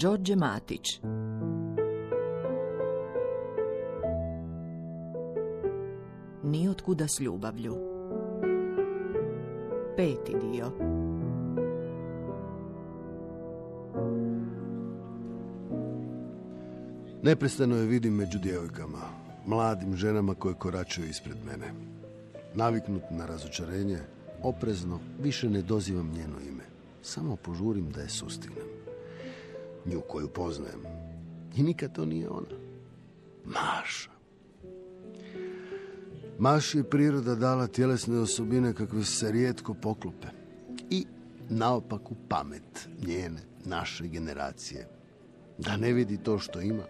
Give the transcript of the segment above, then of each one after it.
Đorđe Matić Nijotkuda s ljubavlju Peti dio Neprestano je vidim među djevojkama, mladim ženama koje koračuju ispred mene. Naviknut na razočarenje, oprezno, više ne dozivam njeno ime. Samo požurim da je sustignem. Nju koju poznajem. I nikad to nije ona. Maša. Maši je priroda dala tjelesne osobine kakve se rijetko poklupe. I naopaku pamet njene, naše generacije. Da ne vidi to što ima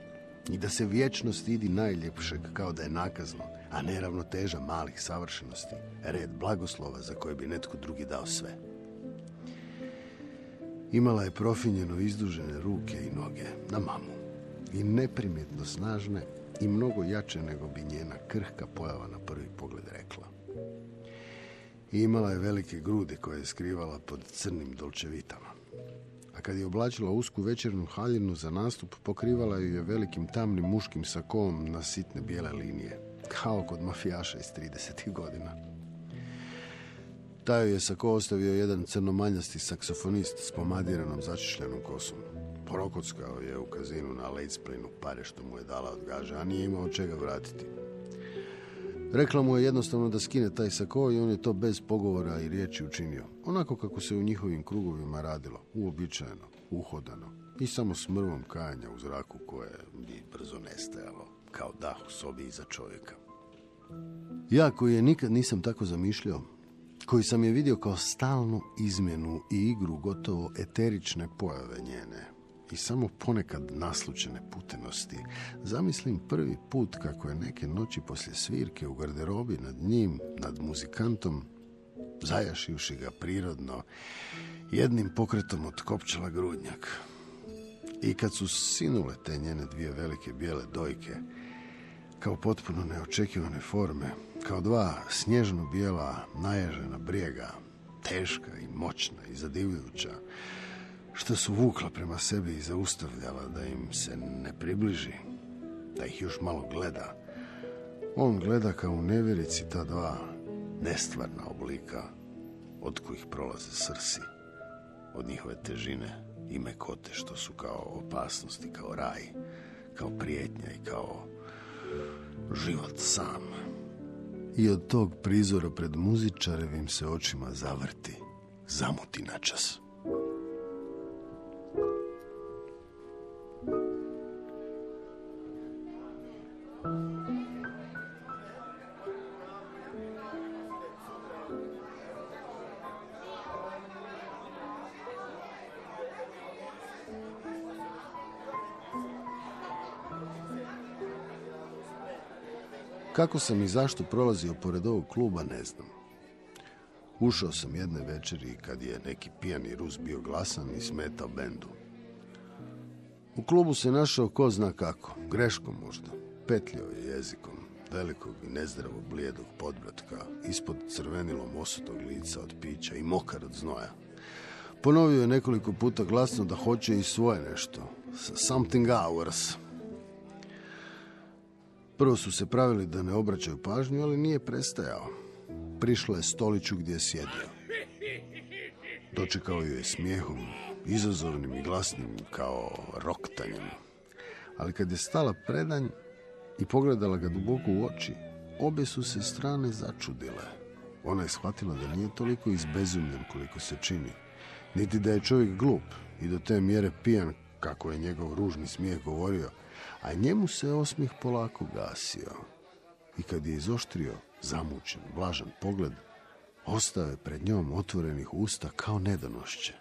i da se vječno stidi najljepšeg kao da je nakazno, a ne ravnoteža malih savršenosti, red blagoslova za koje bi netko drugi dao sve. Imala je profinjeno izdužene ruke i noge na mamu i neprimjetno snažne i mnogo jače nego bi njena krhka pojava na prvi pogled rekla. I imala je velike grudi koje je skrivala pod crnim dolčevitama. A kad je oblačila usku večernu haljinu za nastup, pokrivala ju je velikim tamnim muškim sakom na sitne bijele linije, kao kod mafijaša iz 30. godina. Taj je sako ostavio jedan crnomanjasti saksofonist s pomadiranom začišljenom kosom. Porokockao je u kazinu na Lejsplinu pare što mu je dala od gaža, a nije imao čega vratiti. Rekla mu je jednostavno da skine taj sako i on je to bez pogovora i riječi učinio. Onako kako se u njihovim krugovima radilo, uobičajeno, uhodano i samo s mrvom kajanja u zraku koje bi brzo nestajalo, kao dah u sobi iza čovjeka. Ja koji je nikad nisam tako zamišljao, koji sam je vidio kao stalnu izmjenu i igru gotovo eterične pojave njene, i samo ponekad naslučene putenosti. Zamislim prvi put kako je neke noći poslije svirke u garderobi nad njim, nad muzikantom, zajašivši ga prirodno, jednim pokretom otkopčala grudnjak. I kad su sinule te njene dvije velike bijele dojke, kao potpuno neočekivane forme, kao dva snježno bijela naježena brijega, teška i moćna i zadivljuća, što su vukla prema sebi i zaustavljala da im se ne približi, da ih još malo gleda. On gleda kao u nevjerici ta dva nestvarna oblika od kojih prolaze srsi, od njihove težine i mekote što su kao opasnosti, kao raj, kao prijetnja i kao život sam. I od tog prizora pred muzičarevim se očima zavrti, zamuti na čas. Kako sam i zašto prolazio pored ovog kluba, ne znam. Ušao sam jedne večeri kad je neki pijani Rus bio glasan i smetao bendu. U klubu se našao ko zna kako, greškom možda. Petljao je jezikom, velikog i nezdravog blijedog podbratka, ispod crvenilom osutog lica od pića i mokar od znoja. Ponovio je nekoliko puta glasno da hoće i svoje nešto. Something ours. Prvo su se pravili da ne obraćaju pažnju, ali nije prestajao. Prišla je stoliću gdje je sjedio. Dočekao ju je smijehom, izazovnim i glasnim kao roktanjem. Ali kad je stala predanj i pogledala ga duboko u oči, obje su se strane začudile. Ona je shvatila da nije toliko izbezumljen koliko se čini, niti da je čovjek glup i do te mjere pijan kako je njegov ružni smijeh govorio, a njemu se osmih polako gasio. I kad je izoštrio, zamučen, vlažan pogled, ostao je pred njom otvorenih usta kao nedonošće.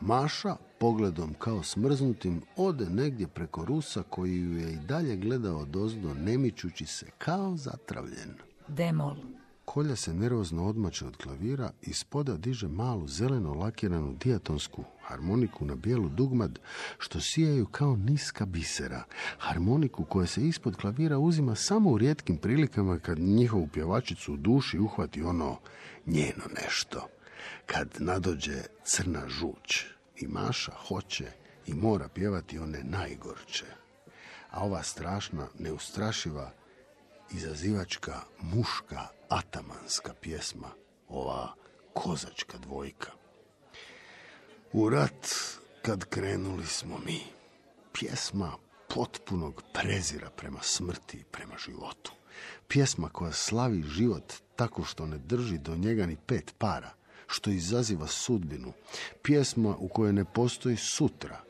Maša, pogledom kao smrznutim, ode negdje preko Rusa koji ju je i dalje gledao dozdo, nemičući se kao zatravljen. Demol. Kolja se nervozno odmače od klavira i spoda diže malu zeleno lakiranu dijatonsku harmoniku na bijelu dugmad što sijaju kao niska bisera. Harmoniku koja se ispod klavira uzima samo u rijetkim prilikama kad njihovu pjevačicu u duši uhvati ono njeno nešto. Kad nadođe crna žuć i Maša hoće i mora pjevati one najgorče. A ova strašna, neustrašiva, izazivačka, muška, atamanska pjesma, ova kozačka dvojka. U rat kad krenuli smo mi, pjesma potpunog prezira prema smrti i prema životu. Pjesma koja slavi život tako što ne drži do njega ni pet para, što izaziva sudbinu. Pjesma u kojoj ne postoji sutra,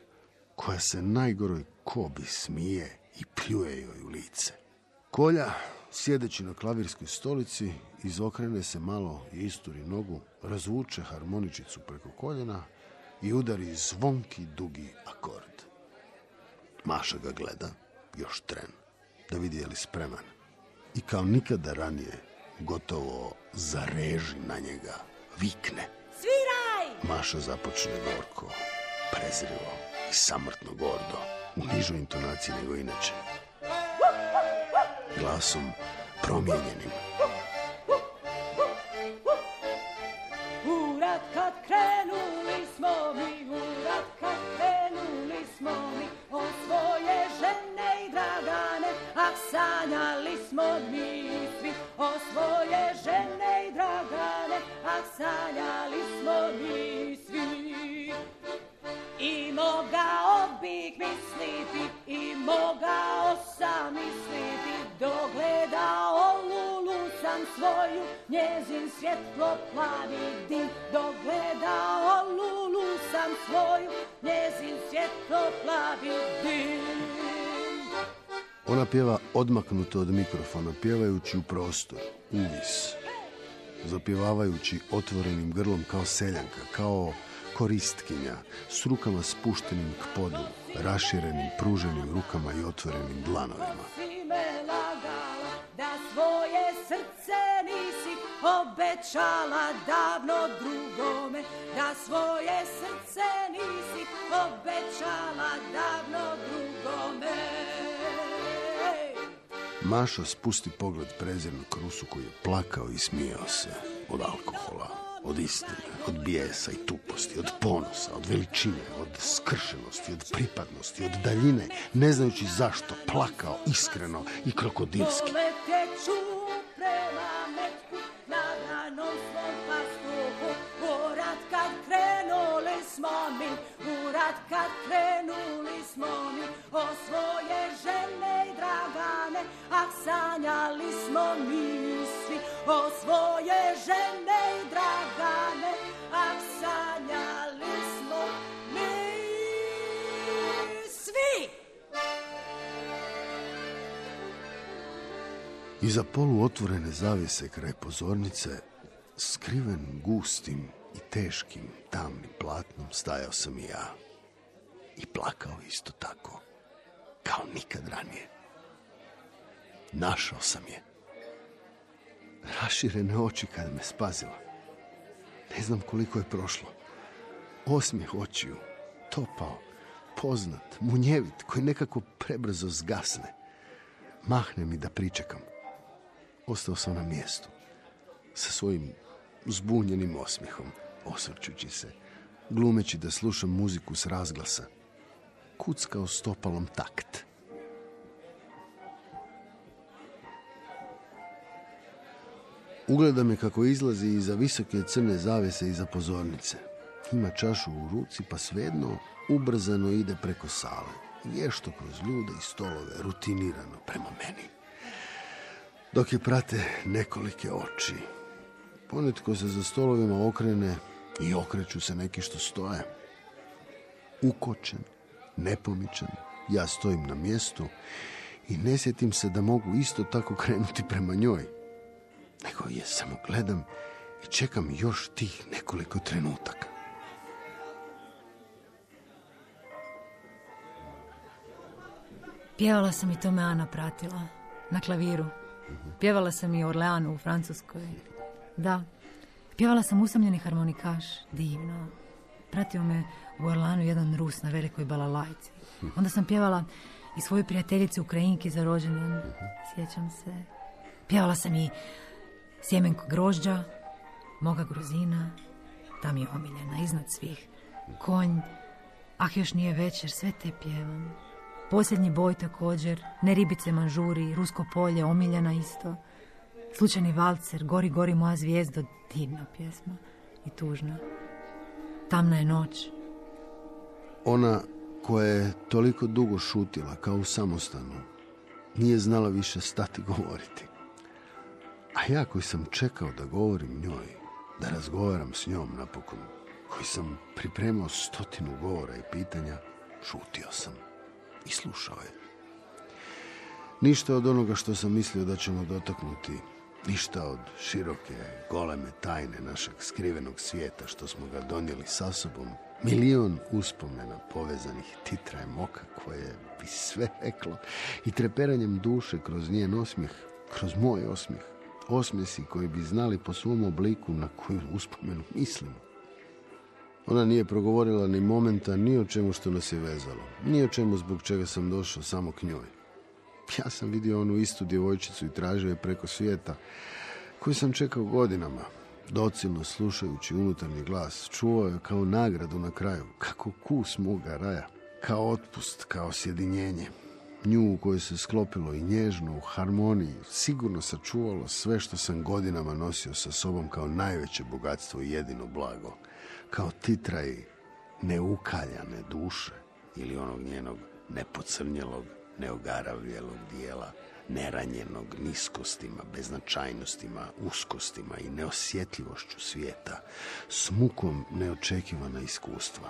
koja se najgoroj kobi smije i pljuje joj u lice. Kolja, sjedeći na klavirskoj stolici, izokrene se malo i isturi nogu, razvuče harmoničicu preko koljena i udari zvonki dugi akord. Maša ga gleda, još tren, da vidi je li spreman. I kao nikada ranije, gotovo zareži na njega, vikne. Sviraj! Maša započne gorko, prezrivo i samrtno gordo, u nižoj intonaciji nego inače. Glasom promijenjenim, sanjali smo mi svi, o svoje žene i dragane, a sanjali smo mi svi. I mogao bih misliti, i mogao sam misliti, dogledao lulu sam svoju, njezin svjetlo plavi dim. Dogledao lulu sam svoju, njezin svjetlo plavi dim. Ona pjeva odmaknuto od mikrofona, pjevajući u prostor, uvis, zapjevavajući otvorenim grlom kao seljanka, kao koristkinja, s rukama spuštenim k podu, raširenim, pruženim rukama i otvorenim dlanovima. da svoje srce nisi obećala davno drugome. Da svoje srce nisi obećala davno drugome Maša spusti pogled prezirno k Rusu koji je plakao i smijao se od alkohola, od istine, od bijesa i tuposti, od ponosa, od veličine, od skršenosti, od pripadnosti, od daljine, ne znajući zašto, plakao iskreno i krokodilski. U kad krenuli smo mi, O dragane, a sanjali smo mi svi O svoje žene i dragane, a sanjali smo mi svi Iza poluotvorene zavise kraj pozornice, skriven gustim i teškim tamnim platnom, stajao sam i ja. I plakao isto tako, kao nikad ranije. Našao sam je. Raširene oči kad me spazila. Ne znam koliko je prošlo. Osmijeh očiju, topao, poznat, munjevit, koji nekako prebrzo zgasne. Mahne mi da pričekam. Ostao sam na mjestu, sa svojim zbunjenim osmijehom, osvrćući se, glumeći da slušam muziku s razglasa. Kuckao stopalom takt. Ugleda me kako izlazi iza visoke crne zavese iza pozornice. Ima čašu u ruci, pa svejedno ubrzano ide preko sale. Vješto kroz ljude i stolove, rutinirano prema meni. Dok je prate nekolike oči. Ponetko se za stolovima okrene i okreću se neki što stoje. Ukočen, nepomičan, ja stojim na mjestu i ne sjetim se da mogu isto tako krenuti prema njoj. Nego je samo gledam i čekam još tih nekoliko trenutaka. Pjevala sam i to me Ana pratila. Na klaviru. Pjevala sam i Orleanu u Francuskoj. Da. Pjevala sam usamljeni harmonikaš. Divno. Pratio me u Orlanu jedan Rus na velikoj balalajci. Onda sam pjevala i svoju prijateljicu Ukrajinki za rođendan. Sjećam se. Pjevala sam i sjemenko grožđa, moga gruzina. Ta mi je omiljena iznad svih. Konj, Ah, još nije večer, sve te pjevam. Posljednji boj također, ne ribice manžuri, rusko polje, omiljena isto. Slučajni valcer, gori, gori moja zvijezdo, divna pjesma i tužna. Tamna je noć. Ona koja je toliko dugo šutila kao u samostanu, nije znala više stati govoriti. A ja koji sam čekao da govorim njoj, da razgovaram s njom napokon, koji sam pripremao stotinu govora i pitanja, šutio sam i slušao je. Ništa od onoga što sam mislio da ćemo dotaknuti, ništa od široke, goleme tajne našeg skrivenog svijeta što smo ga donijeli sa sobom, milion uspomena povezanih titrajem oka koje bi sve reklo i treperanjem duše kroz njen osmijeh, kroz moj osmijeh, osmjesi koji bi znali po svom obliku na koju uspomenu mislimo. Ona nije progovorila ni momenta ni o čemu što nas je vezalo, ni o čemu zbog čega sam došao samo k njoj. Ja sam vidio onu istu djevojčicu i tražio je preko svijeta, koju sam čekao godinama, docilno slušajući unutarnji glas, čuo je kao nagradu na kraju, kako kus moga raja, kao otpust, kao sjedinjenje. Nju u kojoj se sklopilo i nježno, u harmoniji, sigurno sačuvalo sve što sam godinama nosio sa sobom kao najveće bogatstvo i jedino blago kao titraj neukaljane duše ili onog njenog nepocrnjelog, neogaravljelog dijela, neranjenog niskostima, beznačajnostima, uskostima i neosjetljivošću svijeta, s mukom neočekivana iskustva.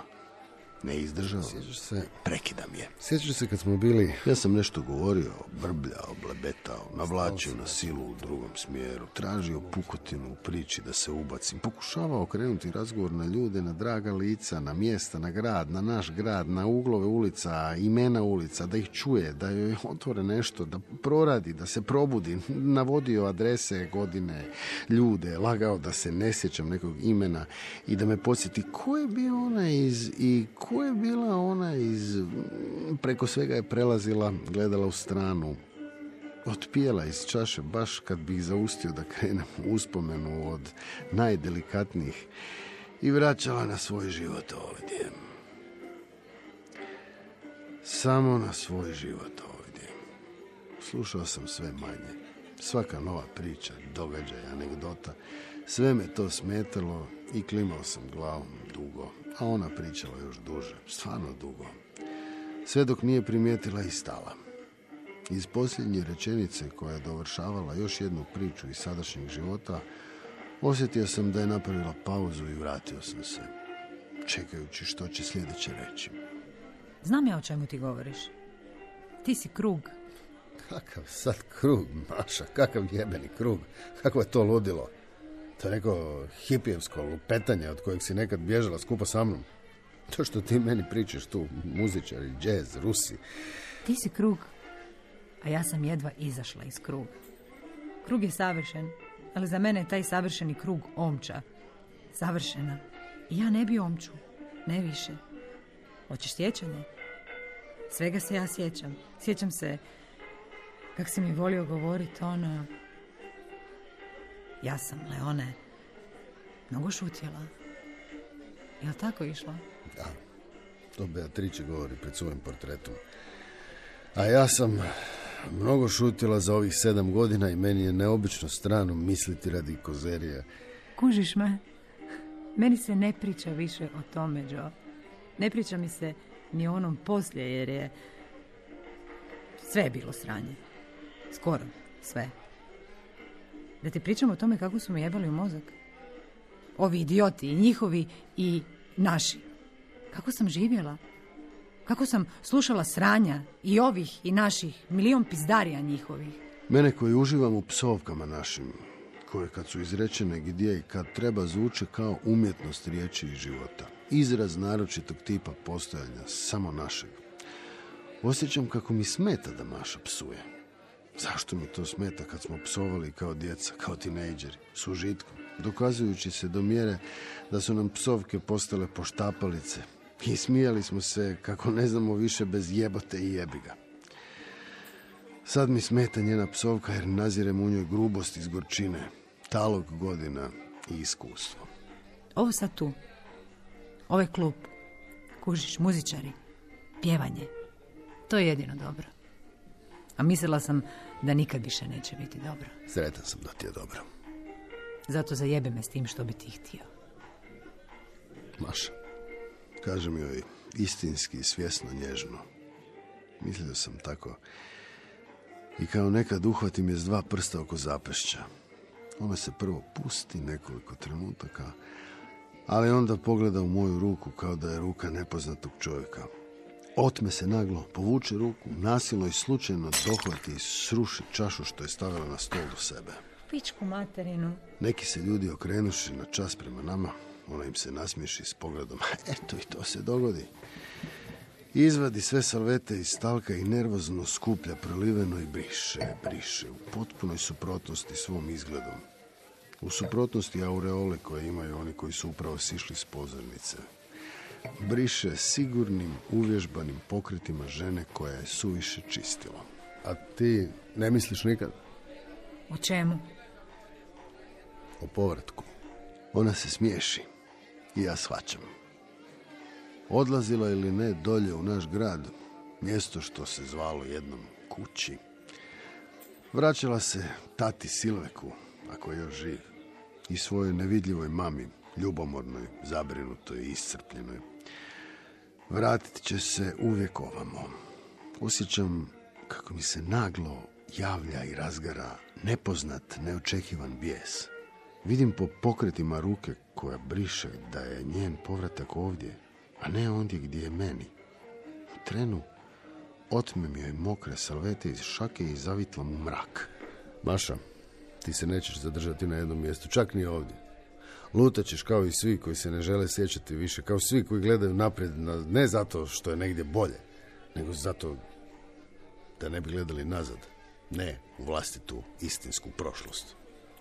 Ne izdržao, Sjećaš se, prekidam je. sjećaš se kad smo bili... Ja sam nešto govorio, brbljao, blebetao, navlačio na silu u drugom smjeru, tražio pukotinu u priči da se ubacim, pokušavao okrenuti razgovor na ljude, na draga lica, na mjesta, na grad, na naš grad, na uglove ulica, imena ulica, da ih čuje, da joj otvore nešto, da proradi, da se probudi, navodio adrese, godine, ljude, lagao da se ne sjećam nekog imena i da me podsjeti ko je bio ona iz i ko je bila ona iz preko svega je prelazila, gledala u stranu, otpijela iz čaše baš kad bih zaustio da krenem u uspomenu od najdelikatnijih i vraćala na svoj život ovdje. Samo na svoj život ovdje. Slušao sam sve manje. Svaka nova priča, događaj, anegdota, sve me to smetalo i klimao sam glavom dugo, a ona pričala još duže, stvarno dugo. Sve dok nije primijetila i stala. Iz posljednje rečenice koja je dovršavala još jednu priču iz sadašnjeg života, osjetio sam da je napravila pauzu i vratio sam se, čekajući što će sljedeće reći. Znam ja o čemu ti govoriš. Ti si krug. Kakav sad krug, Maša, kakav jebeni krug. Kako je to ludilo? To je neko hipijevsko lupetanje od kojeg si nekad bježala skupa sa mnom. To što ti meni pričaš tu, muzičari, džez, rusi. Ti si krug, a ja sam jedva izašla iz kruga. Krug je savršen, ali za mene je taj savršeni krug omča. Savršena. I ja ne bi omču, ne više. Hoćeš sjećanje? Svega se ja sjećam. Sjećam se kak si mi volio govoriti ono... Ja sam, Leone, mnogo šutjela. Jel tako išlo? Da, to Beatrice govori pred svojim portretom. A ja sam mnogo šutila za ovih sedam godina i meni je neobično strano misliti radi kozerije. Kužiš me? Meni se ne priča više o tome, Joe. Ne priča mi se ni o onom poslije, jer je sve je bilo sranje. Skoro sve. Da ti pričam o tome kako su mi jebali u mozak. Ovi idioti, i njihovi i naši. Kako sam živjela? Kako sam slušala sranja i ovih i naših, milion pizdarija njihovih. Mene koji uživam u psovkama našim, koje kad su izrečene gdje i kad treba zvuče kao umjetnost riječi i života. Izraz naročitog tipa postojanja, samo našeg. Osjećam kako mi smeta da Maša psuje. Zašto mi to smeta kad smo psovali kao djeca, kao tinejdžeri, s užitkom, dokazujući se do mjere da su nam psovke postale poštapalice i smijali smo se kako ne znamo više bez jebote i jebiga. Sad mi smeta njena psovka jer nazirem u njoj grubost iz gorčine, talog godina i iskustvo. Ovo sad tu. Ovaj klub. Kužiš, muzičari, pjevanje. To je jedino dobro. A mislila sam da nikad više neće biti dobro. Sretan sam da ti je dobro. Zato zajebe me s tim što bi ti htio. Maša, kažem joj istinski i svjesno nježno. Mislio sam tako i kao nekad uhvatim je s dva prsta oko zapešća. Ona se prvo pusti nekoliko trenutaka, ali onda pogleda u moju ruku kao da je ruka nepoznatog čovjeka. Otme se naglo, povuče ruku, nasilno i slučajno dohvati i sruši čašu što je stavila na stol do sebe. Pičku materinu. Neki se ljudi okrenuši na čas prema nama, ona im se nasmiješi s pogledom. Eto i to se dogodi. Izvadi sve salvete iz stalka i nervozno skuplja proliveno i briše, briše u potpunoj suprotnosti svom izgledom. U suprotnosti aureole koje imaju oni koji su upravo sišli s pozornice. Briše sigurnim, uvježbanim pokretima žene koja je suviše čistila. A ti ne misliš nikad O čemu? o povratku? Ona se smiješi i ja shvaćam. Odlazila ili ne dolje u naš grad, mjesto što se zvalo jednom kući. Vraćala se tati Silveku, ako je još živ, i svojoj nevidljivoj mami, ljubomornoj, zabrinutoj i iscrpljenoj. Vratit će se uvijek ovamo. Osjećam kako mi se naglo javlja i razgara nepoznat, neočekivan bijes. Vidim po pokretima ruke koja briše da je njen povratak ovdje, a ne ondje gdje je meni. U trenu otmem joj mokre salvete iz šake i zavitlam u mrak. Maša, ti se nećeš zadržati na jednom mjestu, čak ni ovdje. Lutaćeš kao i svi koji se ne žele sjećati više, kao svi koji gledaju naprijed, na- ne zato što je negdje bolje, nego zato da ne bi gledali nazad, ne u vlastitu istinsku prošlost.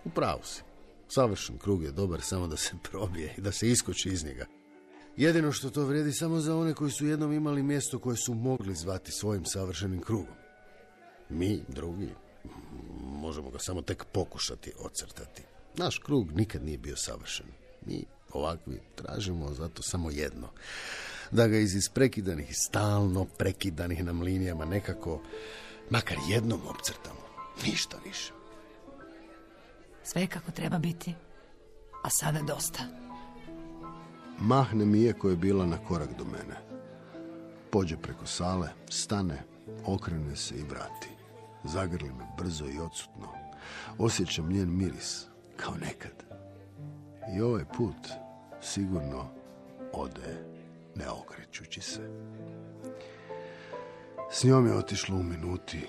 U pravu si. Savršen krug je dobar samo da se probije i da se iskoči iz njega. Jedino što to vrijedi samo za one koji su jednom imali mjesto koje su mogli zvati svojim savršenim krugom. Mi, drugi, možemo ga samo tek pokušati ocrtati. Naš krug nikad nije bio savršen. Mi, ovakvi, tražimo zato samo jedno. Da ga iz isprekidanih, stalno prekidanih nam linijama nekako, makar jednom opcrtamo. Ništa više. Sve kako treba biti. A sada dosta. Mahne mi je koja je bila na korak do mene. Pođe preko sale, stane, okrene se i vrati. Zagrli me brzo i odsutno. Osjećam njen miris, kao nekad. I ovaj put sigurno ode ne okrećući se. S njom je otišlo u minuti,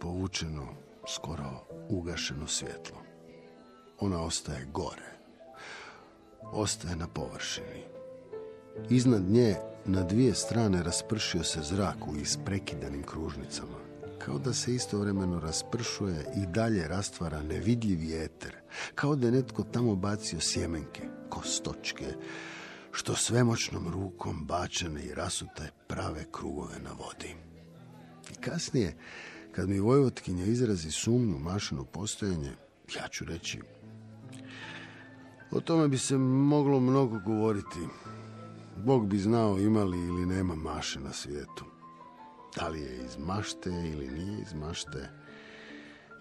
povučeno, skoro ugašeno svjetlo. Ona ostaje gore, ostaje na površini. Iznad nje na dvije strane raspršio se zrak u isprekidanim kružnicama. Kao da se istovremeno raspršuje i dalje rastvara nevidljivi eter. Kao da je netko tamo bacio sjemenke, kostočke, što svemoćnom rukom bačene i rasute prave krugove na vodi. I kasnije, kad mi Vojvotkinja izrazi sumnju mašinu postojanje, ja ću reći o tome bi se moglo mnogo govoriti. Bog bi znao ima li ili nema maše na svijetu. Da li je iz mašte ili nije iz mašte.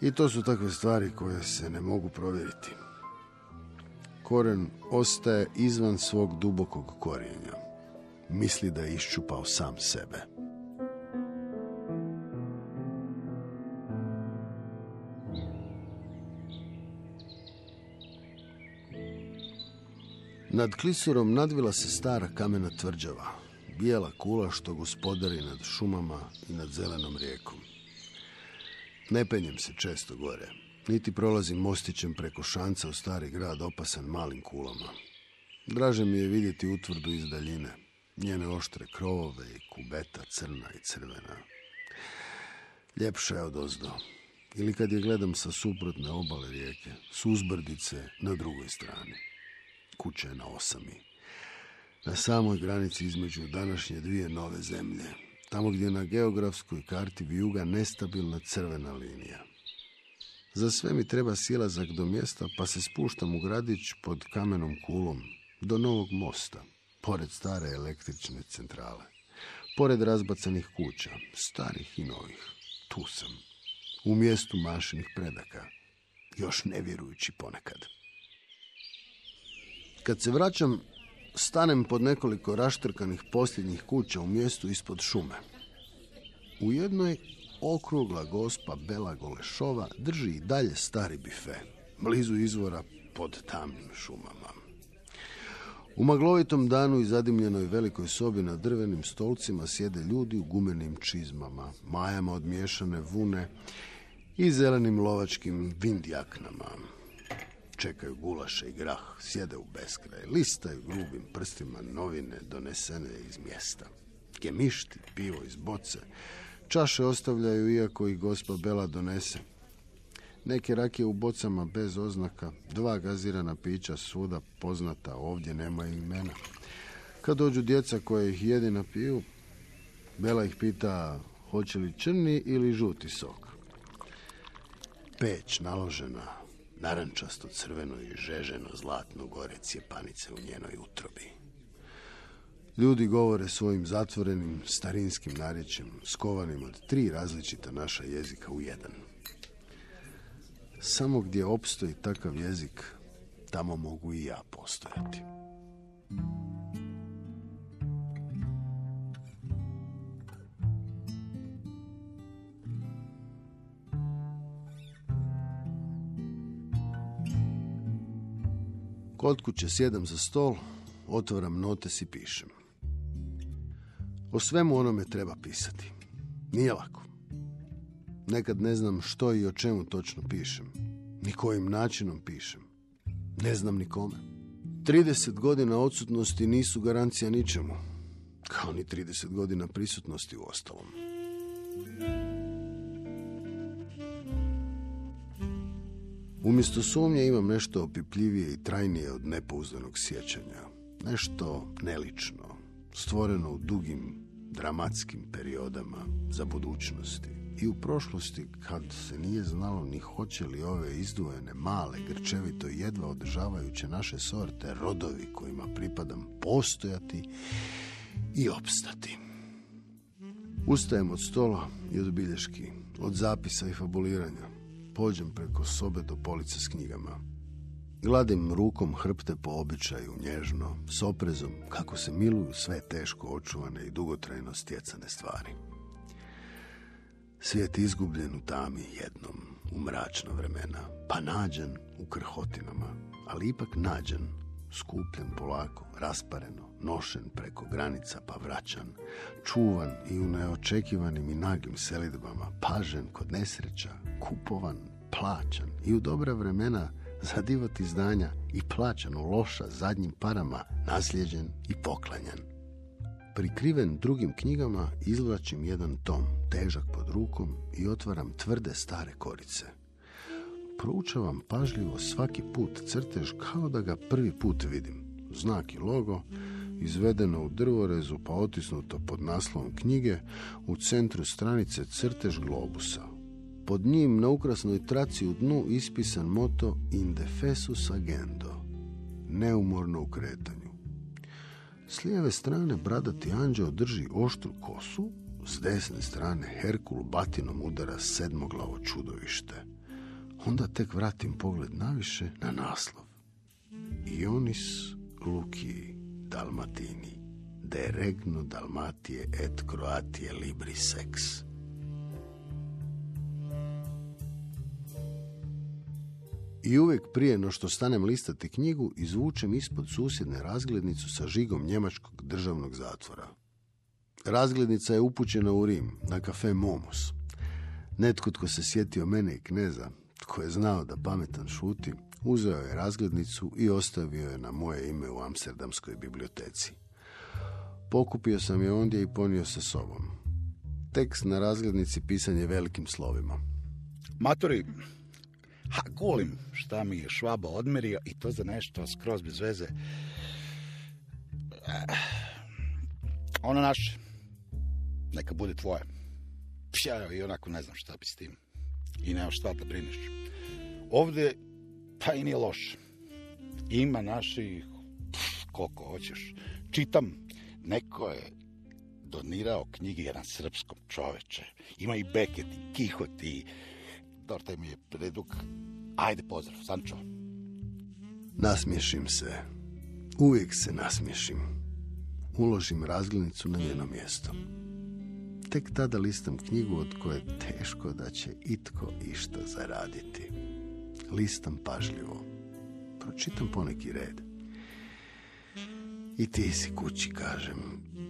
I to su takve stvari koje se ne mogu provjeriti. Koren ostaje izvan svog dubokog korijenja. Misli da je iščupao sam sebe. Nad klisorom nadvila se stara kamena tvrđava, bijela kula što gospodari nad šumama i nad zelenom rijekom. Ne penjem se često gore, niti prolazim mostićem preko šanca u stari grad opasan malim kulama. Draže mi je vidjeti utvrdu iz daljine, njene oštre krovove i kubeta crna i crvena. Ljepša je od ozdo. Ili kad je gledam sa suprotne obale rijeke, s uzbrdice na drugoj strani kuća je na osami. Na samoj granici između današnje dvije nove zemlje. Tamo gdje je na geografskoj karti vijuga nestabilna crvena linija. Za sve mi treba silazak do mjesta, pa se spuštam u gradić pod kamenom kulom, do novog mosta. pored stare električne centrale, pored razbacanih kuća, starih i novih. Tu sam, u mjestu mašinih predaka, još ne vjerujući ponekad. Kad se vraćam, stanem pod nekoliko raštrkanih posljednjih kuća u mjestu ispod šume. U jednoj okrugla gospa Bela Golešova drži i dalje stari bife, blizu izvora pod tamnim šumama. U maglovitom danu i zadimljenoj velikoj sobi na drvenim stolcima sjede ljudi u gumenim čizmama, majama odmiješane vune i zelenim lovačkim vindjaknama. Čekaju gulaše i grah, sjede u beskraj, listaju grubim prstima novine donesene iz mjesta. Gemišti, pivo iz boce, čaše ostavljaju iako ih gospa Bela donese. Neke rakije u bocama bez oznaka, dva gazirana pića svuda poznata, ovdje nemaju imena. Kad dođu djeca koje ih jedina piju, Bela ih pita hoće li crni ili žuti sok. Peć naložena, narančasto crveno i žeženo zlatno gore cijepanice u njenoj utrobi. Ljudi govore svojim zatvorenim starinskim narječjem, skovanim od tri različita naša jezika u jedan. Samo gdje opstoji takav jezik, tamo mogu i ja postojati. Kod kuće sjedam za stol, otvaram notes i pišem. O svemu onome treba pisati. Nije lako. Nekad ne znam što i o čemu točno pišem. Ni kojim načinom pišem. Ne znam ni kome. 30 godina odsutnosti nisu garancija ničemu. Kao ni 30 godina prisutnosti u ostalom. Umjesto sumnje imam nešto opipljivije i trajnije od nepouzdanog sjećanja. Nešto nelično, stvoreno u dugim, dramatskim periodama za budućnosti. I u prošlosti, kad se nije znalo ni hoće li ove izdvojene, male, grčevito jedva održavajuće naše sorte, rodovi kojima pripadam, postojati i opstati. Ustajem od stola i od bilješki, od zapisa i fabuliranja. Pođem preko sobe do police s knjigama. Gladim rukom hrpte po običaju, nježno, s oprezom, kako se miluju sve teško očuvane i dugotrajno stjecane stvari. Svijet izgubljen u tami jednom, u mračna vremena, pa nađen u krhotinama, ali ipak nađen, skupljen polako, raspareno, nošen preko granica pa vraćan, čuvan i u neočekivanim i nagim selidbama, pažen kod nesreća, kupovan, plaćan i u dobra vremena za divot izdanja i plaćan u loša zadnjim parama, nasljeđen i poklanjan. Prikriven drugim knjigama izvlačim jedan tom, težak pod rukom i otvaram tvrde stare korice. Proučavam pažljivo svaki put crtež kao da ga prvi put vidim. Znak i logo, izvedeno u drvorezu pa otisnuto pod naslovom knjige, u centru stranice crtež globusa. Pod njim na ukrasnoj traci u dnu ispisan moto Indefesus agendo, neumorno u kretanju. S lijeve strane bradati anđeo drži oštru kosu, s desne strane Herkul batinom udara sedmoglavo čudovište. Onda tek vratim pogled naviše na naslov. Ionis Luki Dalmatini, de regno Dalmatije et Croatie libri sex. I uvijek prije no što stanem listati knjigu, izvučem ispod susjedne razglednicu sa žigom njemačkog državnog zatvora. Razglednica je upućena u Rim, na kafe Momos. Netko tko se sjetio mene i kneza, tko je znao da pametan šuti, uzeo je razglednicu i ostavio je na moje ime u Amsterdamskoj biblioteci. Pokupio sam je ondje i ponio sa sobom. Tekst na razglednici pisan je velikim slovima. Matori, ha, kulim šta mi je švaba odmerio i to za nešto skroz bez veze. Eh, ono naše, neka bude tvoje. Ja i onako ne znam šta bi s tim. I nemaš šta da brineš. Ovdje, pa i nije loše. Ima naših, koliko hoćeš. čitam, neko je donirao knjige jedan srpskom čoveče. Ima i Beket, i Kihot, i... Dobro, taj mi je preduk. Ajde, pozdrav, Sančo. Nasmiješim se. Uvijek se nasmiješim. Uložim razglednicu na njeno mjesto. Tek tada listam knjigu od koje teško da će itko išta zaraditi. Listam pažljivo. Pročitam poneki red. I ti si kući, kažem.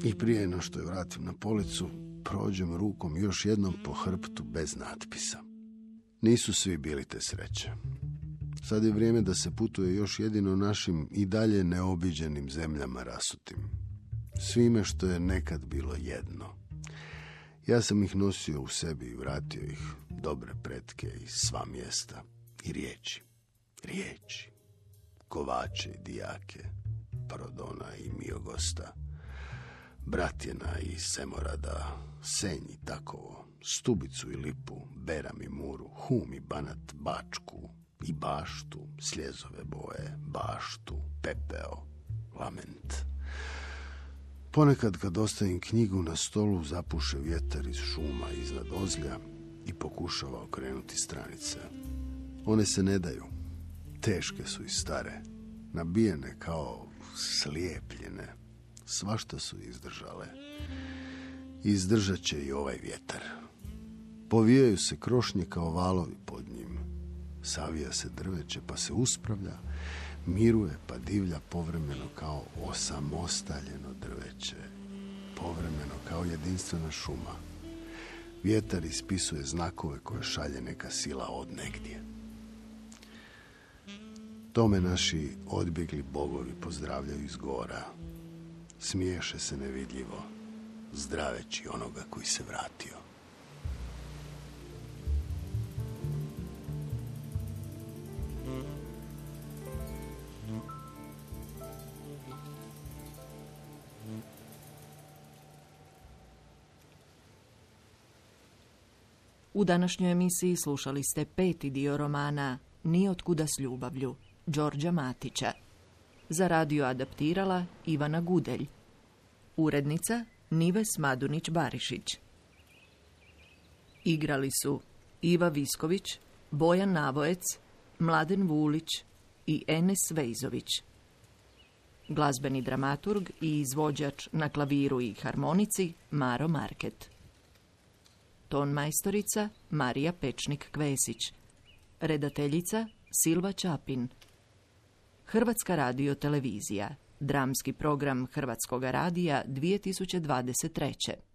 I prije no što je vratim na policu, prođem rukom još jednom po hrptu bez natpisa. Nisu svi bili te sreće. Sad je vrijeme da se putuje još jedino našim i dalje neobiđenim zemljama rasutim. Svime što je nekad bilo jedno. Ja sam ih nosio u sebi i vratio ih, dobre pretke i sva mjesta. I riječi, riječi, kovače i dijake, Prodona i Miogosta, Bratjena i Semorada, Senj i Takovo, Stubicu i Lipu, Beram i Muru, Hum i Banat, Bačku i Baštu, Sljezove boje, Baštu, Pepeo, Lament. Ponekad kad ostavim knjigu na stolu, zapuše vjetar iz šuma iznad ozlja i pokušava okrenuti stranice. One se ne daju. Teške su i stare, nabijene kao slijepljene. Svašta su izdržale. Izdržat će i ovaj vjetar. Povijaju se krošnje kao valovi pod njim. Savija se drveće pa se uspravlja, miruje pa divlja povremeno kao osamostaljeno drveće, povremeno kao jedinstvena šuma. Vjetar ispisuje znakove koje šalje neka sila od negdje. Tome naši odbjegli bogovi pozdravljaju iz gora. Smiješe se nevidljivo, zdraveći onoga koji se vratio. U današnjoj emisiji slušali ste peti dio romana Nijotkuda s ljubavlju, Đorđa Matića. Za radio adaptirala Ivana Gudelj. Urednica Nives Madunić-Barišić. Igrali su Iva Visković, Bojan Navojec, Mladen Vulić i Enes Vejzović. Glazbeni dramaturg i izvođač na klaviru i harmonici Maro Market. Ton majstorica Marija Pečnik-Kvesić. Redateljica Silva Čapin. Hrvatska radio televizija. Dramski program Hrvatskog radija 2023.